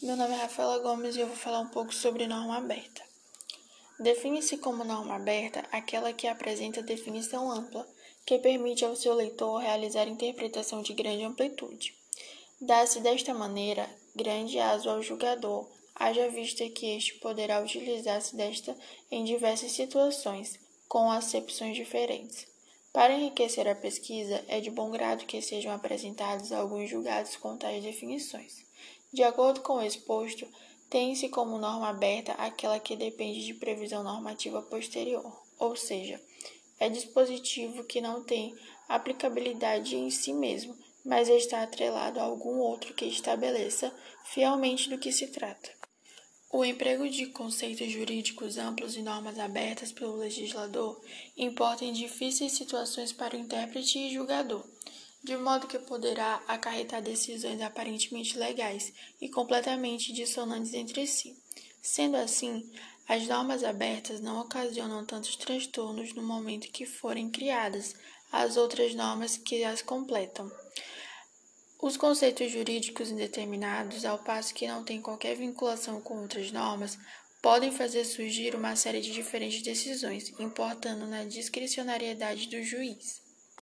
Meu nome é Rafaela Gomes e eu vou falar um pouco sobre norma aberta. Define-se como norma aberta aquela que apresenta definição ampla, que permite ao seu leitor realizar interpretação de grande amplitude. Dá-se desta maneira grande aso ao julgador, haja vista que este poderá utilizar-se desta em diversas situações, com acepções diferentes. Para enriquecer a pesquisa, é de bom grado que sejam apresentados alguns julgados com tais definições. De acordo com o exposto, tem-se como norma aberta aquela que depende de previsão normativa posterior, ou seja, é dispositivo que não tem aplicabilidade em si mesmo, mas está atrelado a algum outro que estabeleça fielmente do que se trata. O emprego de conceitos jurídicos amplos e normas abertas pelo legislador importa em difíceis situações para o intérprete e julgador de modo que poderá acarretar decisões aparentemente legais e completamente dissonantes entre si. Sendo assim, as normas abertas não ocasionam tantos transtornos no momento que forem criadas as outras normas que as completam. Os conceitos jurídicos indeterminados, ao passo que não têm qualquer vinculação com outras normas, podem fazer surgir uma série de diferentes decisões, importando na discricionariedade do juiz.